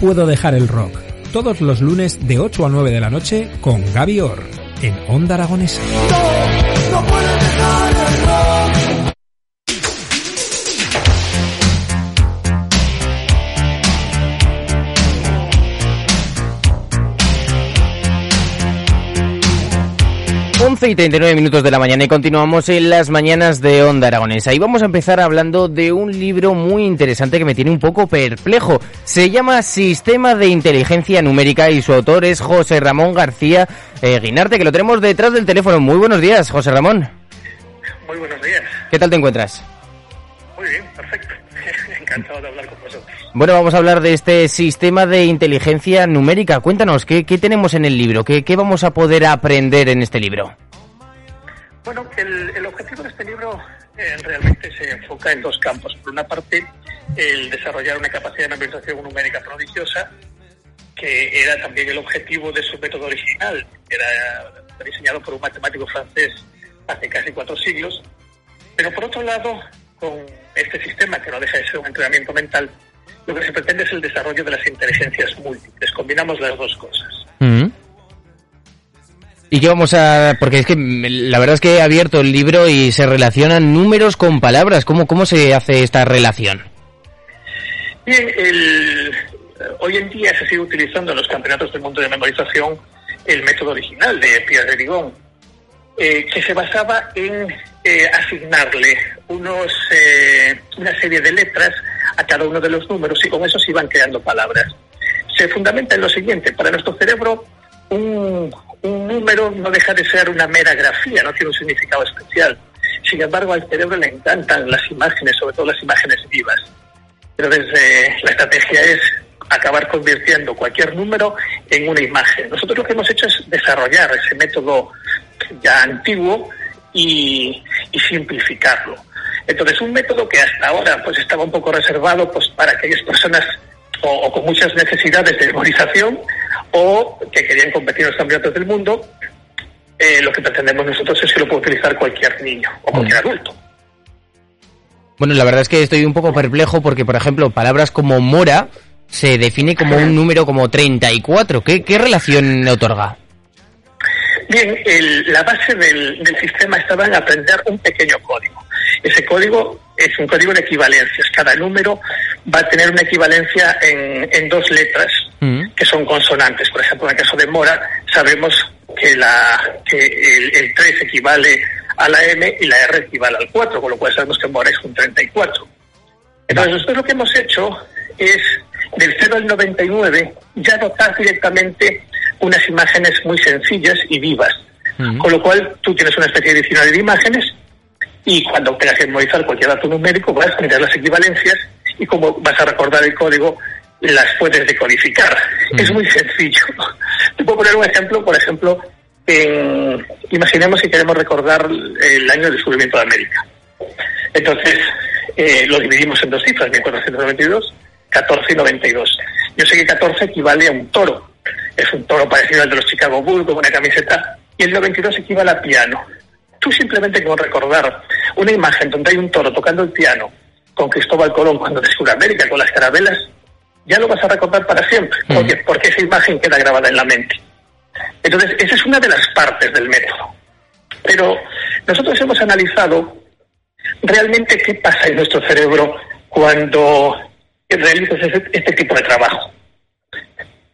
puedo dejar el rock. Todos los lunes de 8 a 9 de la noche con Gaby Orr en Onda Aragonesa. No, no puedes dejar 11 y 39 minutos de la mañana y continuamos en las mañanas de Onda Aragonesa. Y vamos a empezar hablando de un libro muy interesante que me tiene un poco perplejo. Se llama Sistema de Inteligencia Numérica y su autor es José Ramón García eh, Guinarte, que lo tenemos detrás del teléfono. Muy buenos días, José Ramón. Muy buenos días. ¿Qué tal te encuentras? Muy bien, perfecto. Encantado de hablar con vosotros. Bueno, vamos a hablar de este sistema de inteligencia numérica. Cuéntanos, ¿qué, qué tenemos en el libro? ¿Qué, ¿Qué, vamos a poder aprender en este libro? Bueno, el, el objetivo de este libro eh, realmente se enfoca en dos campos. Por una parte, el desarrollar una capacidad de memorización numérica prodigiosa, que era también el objetivo de su método original. Era diseñado por un matemático francés hace casi cuatro siglos. Pero por otro lado, con este sistema, que no deja de ser un entrenamiento mental, lo que se pretende es el desarrollo de las inteligencias múltiples. Combinamos las dos cosas. Mm. ¿Y qué vamos a...? Porque es que la verdad es que he abierto el libro y se relacionan números con palabras. ¿Cómo, cómo se hace esta relación? Bien, el, hoy en día se sigue utilizando en los campeonatos del mundo de memorización el método original de Pierre de Ligón, eh, que se basaba en eh, asignarle unos, eh, una serie de letras a cada uno de los números y con eso se iban creando palabras. Se fundamenta en lo siguiente, para nuestro cerebro un, un número no deja de ser una mera grafía, no tiene un significado especial. Sin embargo, al cerebro le encantan las imágenes, sobre todo las imágenes vivas. Entonces, eh, la estrategia es acabar convirtiendo cualquier número en una imagen. Nosotros lo que hemos hecho es desarrollar ese método ya antiguo y, y simplificarlo. Entonces, un método que hasta ahora pues estaba un poco reservado pues para aquellas personas o, o con muchas necesidades de memorización o que querían competir en los campeonatos del mundo, eh, lo que pretendemos nosotros es que lo pueda utilizar cualquier niño o cualquier adulto. Bueno, la verdad es que estoy un poco perplejo porque, por ejemplo, palabras como mora se define como un número como 34. ¿Qué, qué relación le otorga? Bien, el, la base del, del, sistema estaba en aprender un pequeño código. Ese código es un código de equivalencias. Cada número va a tener una equivalencia en, en dos letras mm. que son consonantes. Por ejemplo, en el caso de Mora, sabemos que, la, que el, el 3 equivale a la M y la R equivale al 4, con lo cual sabemos que Mora es un 34. Entonces, nosotros lo que hemos hecho es, del 0 al 99, ya dotar directamente unas imágenes muy sencillas y vivas. Uh -huh. Con lo cual, tú tienes una especie de diccionario de imágenes y cuando tengas que memorizar cualquier dato numérico, vas a mirar las equivalencias y como vas a recordar el código, las puedes decodificar. -huh. Es muy sencillo. Te puedo poner un ejemplo, por ejemplo, en, imaginemos que queremos recordar el año del descubrimiento de América. Entonces, eh, lo dividimos en dos cifras, 1492, 14 y 92. Yo sé que 14 equivale a un toro. Es un toro parecido al de los Chicago Bulls, con una camiseta, y el 92 equivale a piano. Tú simplemente con recordar una imagen donde hay un toro tocando el piano con Cristóbal Colón cuando descubre América con las carabelas, ya lo vas a recordar para siempre, mm. porque, porque esa imagen queda grabada en la mente. Entonces, esa es una de las partes del método. Pero nosotros hemos analizado realmente qué pasa en nuestro cerebro cuando realizas este, este tipo de trabajo.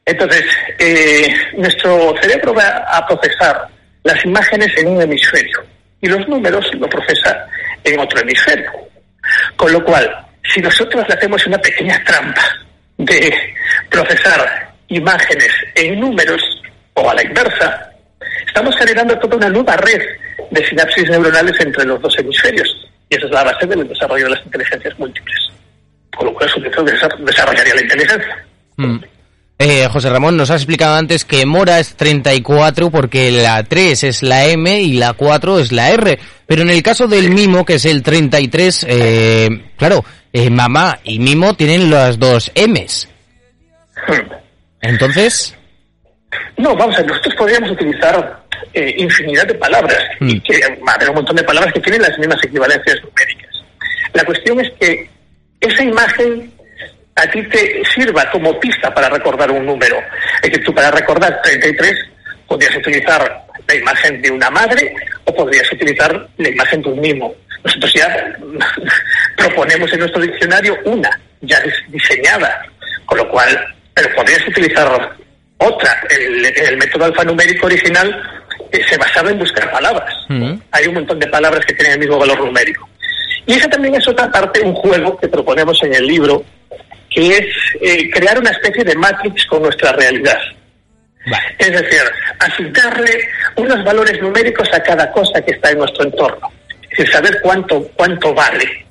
Entonces, eh, nuestro cerebro va a procesar las imágenes en un hemisferio y los números lo procesa en otro hemisferio. Con lo cual, si nosotros le hacemos una pequeña trampa de procesar imágenes en números o a la inversa, estamos generando toda una nueva red de sinapsis neuronales entre los dos hemisferios. Y esa es la base del desarrollo de las inteligencias múltiples. Con lo cual, su desarrollaría la inteligencia. Mm. Eh, José Ramón, nos has explicado antes que Mora es 34 porque la 3 es la M y la 4 es la R. Pero en el caso del Mimo, que es el 33, eh, claro, eh, mamá y Mimo tienen las dos M's. Entonces... No, vamos a ver, nosotros podríamos utilizar eh, infinidad de palabras, mm. y que, haber un montón de palabras que tienen las mismas equivalencias numéricas. La cuestión es que esa imagen a ti te sirva como pista para recordar un número. Es decir, tú para recordar 33 podrías utilizar la imagen de una madre o podrías utilizar la imagen de un mimo. Nosotros ya proponemos en nuestro diccionario una, ya diseñada, con lo cual, pero podrías utilizar otra. El, método alfanumérico original eh, se basaba en buscar palabras. Hay un montón de palabras que tienen el mismo valor numérico. Y esa también es otra parte, un juego que proponemos en el libro, que es eh, crear una especie de matrix con nuestra realidad. Es decir, asignarle unos valores numéricos a cada cosa que está en nuestro entorno. Es decir, saber cuánto, cuánto vale.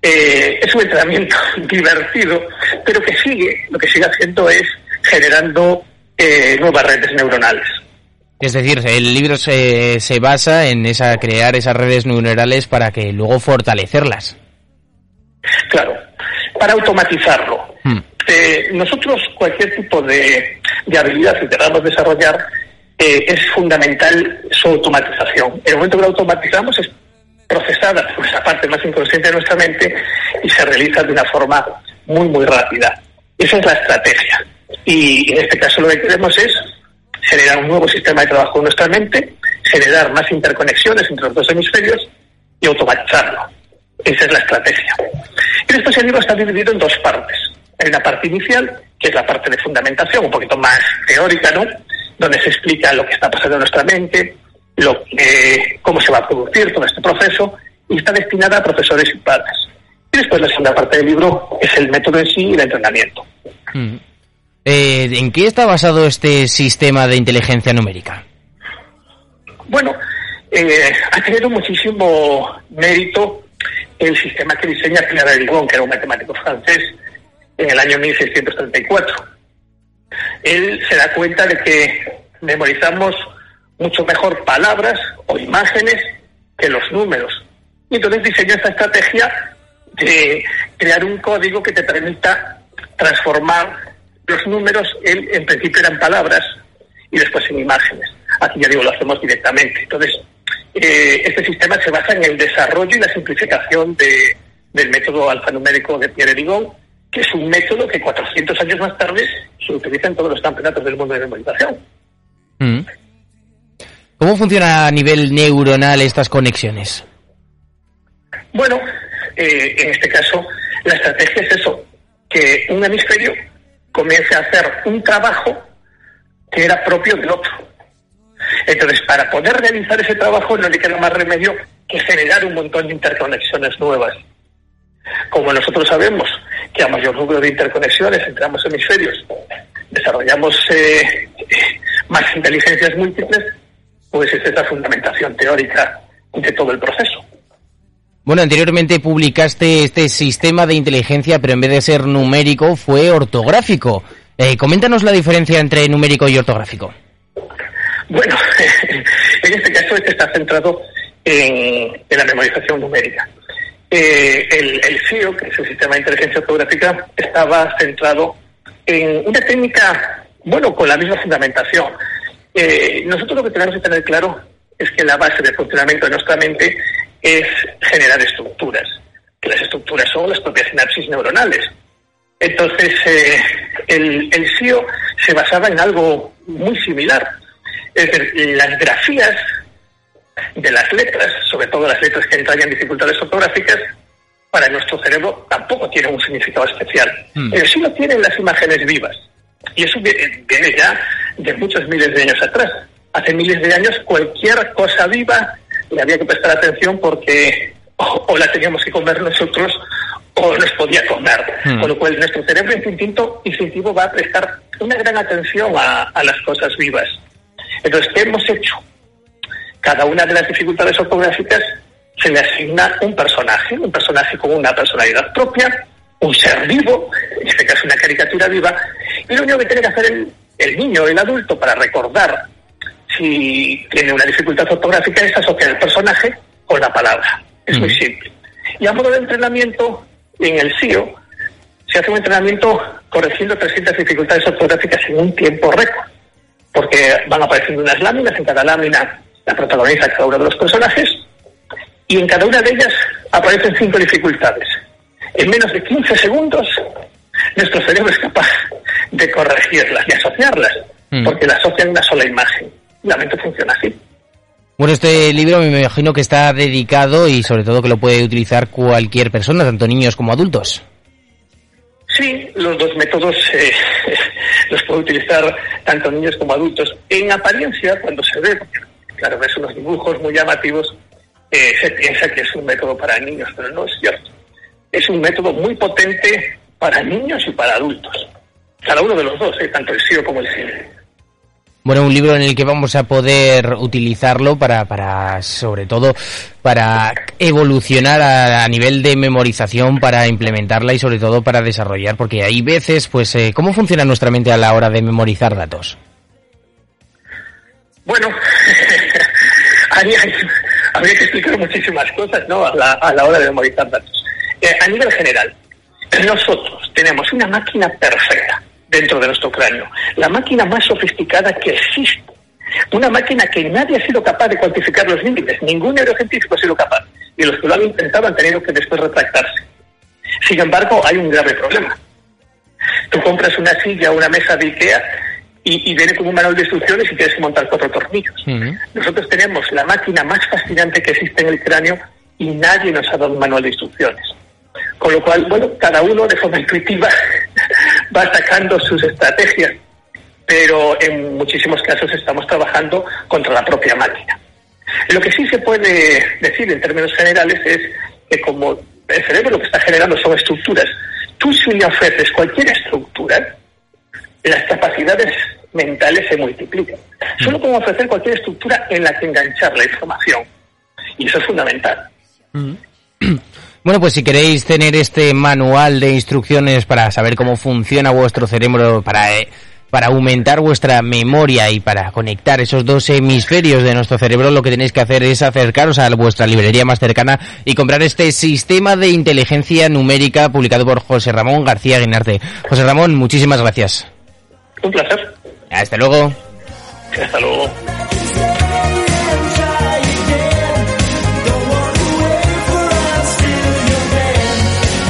Eh, es un entrenamiento divertido, pero que sigue, lo que sigue haciendo es generando eh, nuevas redes neuronales. Es decir, el libro se, se basa en esa crear esas redes neuronales para que luego fortalecerlas. Claro, para automatizarlo. Hmm. Eh, nosotros cualquier tipo de, de habilidad que queramos desarrollar eh, es fundamental su automatización. En el momento que lo automatizamos es procesada por esa parte más inconsciente de nuestra mente y se realiza de una forma muy, muy rápida. Esa es la estrategia. Y en este caso lo que queremos es generar un nuevo sistema de trabajo en nuestra mente, generar más interconexiones entre los dos hemisferios y automatizarlo. Esa es la estrategia. Y después el libro está dividido en dos partes. Hay una parte inicial, que es la parte de fundamentación, un poquito más teórica, ¿no? Donde se explica lo que está pasando en nuestra mente, lo que, cómo se va a producir todo este proceso, y está destinada a profesores y padres. Y después la segunda parte del libro es el método en sí y el entrenamiento. Mm. Eh, ¿En qué está basado este sistema de inteligencia numérica? Bueno, eh, ha tenido muchísimo mérito el sistema que diseña Pierre Derigon, que era un matemático francés, en el año 1634. Él se da cuenta de que memorizamos mucho mejor palabras o imágenes que los números. Y entonces diseñó esta estrategia de crear un código que te permita transformar los números en principio eran palabras y después en imágenes. Aquí ya digo, lo hacemos directamente. Entonces, eh, este sistema se basa en el desarrollo y la simplificación de, del método alfanumérico de Pierre Digón, que es un método que 400 años más tarde se utiliza en todos los campeonatos del mundo de memorización. Mm. ¿Cómo funciona a nivel neuronal estas conexiones? Bueno, eh, en este caso, la estrategia es eso, que un hemisferio comience a hacer un trabajo que era propio del otro. Entonces, para poder realizar ese trabajo no le queda más remedio que generar un montón de interconexiones nuevas. Como nosotros sabemos que a mayor número de interconexiones entre ambos hemisferios desarrollamos eh, más inteligencias múltiples, pues esa es la fundamentación teórica de todo el proceso. Bueno, anteriormente publicaste este sistema de inteligencia, pero en vez de ser numérico, fue ortográfico. Eh, coméntanos la diferencia entre numérico y ortográfico. Bueno, en este caso este está centrado en, la memorización numérica. Eh, el, el CIO, que es el Sistema de Inteligencia Ortográfica, estaba centrado en una técnica, bueno, con la misma fundamentación. Eh, nosotros lo que tenemos que tener claro es que la base de funcionamiento de nuestra mente es generar estructuras, que las estructuras son las propias sinapsis neuronales. Entonces, eh, el, el SIO se basaba en algo muy similar. Es decir, las grafías de las letras, sobre todo las letras que entrañan dificultades ortográficas, para nuestro cerebro tampoco tienen un significado especial. Hmm. Pero sí lo tienen las imágenes vivas. Y eso viene ya de muchos miles de años atrás. Hace miles de años cualquier cosa viva le había que prestar atención porque o, la teníamos que comer nosotros o nos podía comer. Hmm. Con lo cual nuestro cerebro instinto, instintivo va a prestar una gran atención a, las cosas vivas. Entonces, ¿qué hemos hecho? Cada una de las dificultades ortográficas se le asigna un personaje, un personaje con una personalidad propia, un ser vivo, en este caso una caricatura viva, y lo único que tiene que hacer el, el niño, el adulto, para recordar si tiene una dificultad ortográfica es asociar el personaje con la palabra. Es muy simple. Y a modo de entrenamiento, en el CIO, se hace un entrenamiento corrigiendo 300 dificultades ortográficas en un tiempo récord, porque van apareciendo unas láminas, en cada lámina la protagoniza cada uno de los personajes, y en cada una de ellas aparecen cinco dificultades. En menos de 15 segundos nuestro cerebro es capaz de corregirlas y asociarlas, Mm. porque la asocian a una sola imagen. La mente funciona así. Bueno, este libro me imagino que está dedicado y sobre todo que lo puede utilizar cualquier persona, tanto niños como adultos. Sí, los dos métodos eh, los puede utilizar tanto niños como adultos. En apariencia, cuando se ve, claro, ves unos dibujos muy llamativos, eh, se piensa que es un método para niños, pero no es cierto. Es un método muy potente para niños y para adultos. Cada uno de los dos, eh, tanto el SIO como el cine. Bueno, un libro en el que vamos a poder utilizarlo para, para sobre todo, para evolucionar a, nivel de memorización, para implementarla y sobre todo para desarrollar, porque hay veces, pues, eh, ¿cómo funciona nuestra mente a la hora de memorizar datos? Bueno, habría, habría que explicar muchísimas cosas ¿no? a, la, a la hora de memorizar datos. Eh, a nivel general, nosotros tenemos una máquina perfecta dentro de nuestro cráneo, la máquina más sofisticada que existe, una máquina que nadie ha sido capaz de cuantificar los límites, ningún neurocientífico ha sido capaz, y los que lo han intentado han tenido que después retractarse. Sin embargo, hay un grave problema. Tú compras una silla o una mesa de Ikea y, y viene con un manual de instrucciones y tienes que montar cuatro tornillos. Nosotros tenemos la máquina más fascinante que existe en el cráneo y nadie nos ha dado un manual de instrucciones. Con lo cual, bueno, cada uno de forma intuitiva va sacando sus estrategias, pero en muchísimos casos estamos trabajando contra la propia máquina. Lo que sí se puede decir en términos generales es que como el cerebro lo que está generando son estructuras, tú si le ofreces cualquier estructura, las capacidades mentales se multiplican. Solo podemos ofrecer cualquier estructura en la que enganchar la información. Y eso es fundamental. Bueno, pues si queréis tener este manual de instrucciones para saber cómo funciona vuestro cerebro, para, eh, para aumentar vuestra memoria y para conectar esos dos hemisferios de nuestro cerebro, lo que tenéis que hacer es acercaros a vuestra librería más cercana y comprar este sistema de inteligencia numérica publicado por José Ramón García Guinarte. José Ramón, muchísimas gracias. Un placer. Hasta luego. Hasta luego.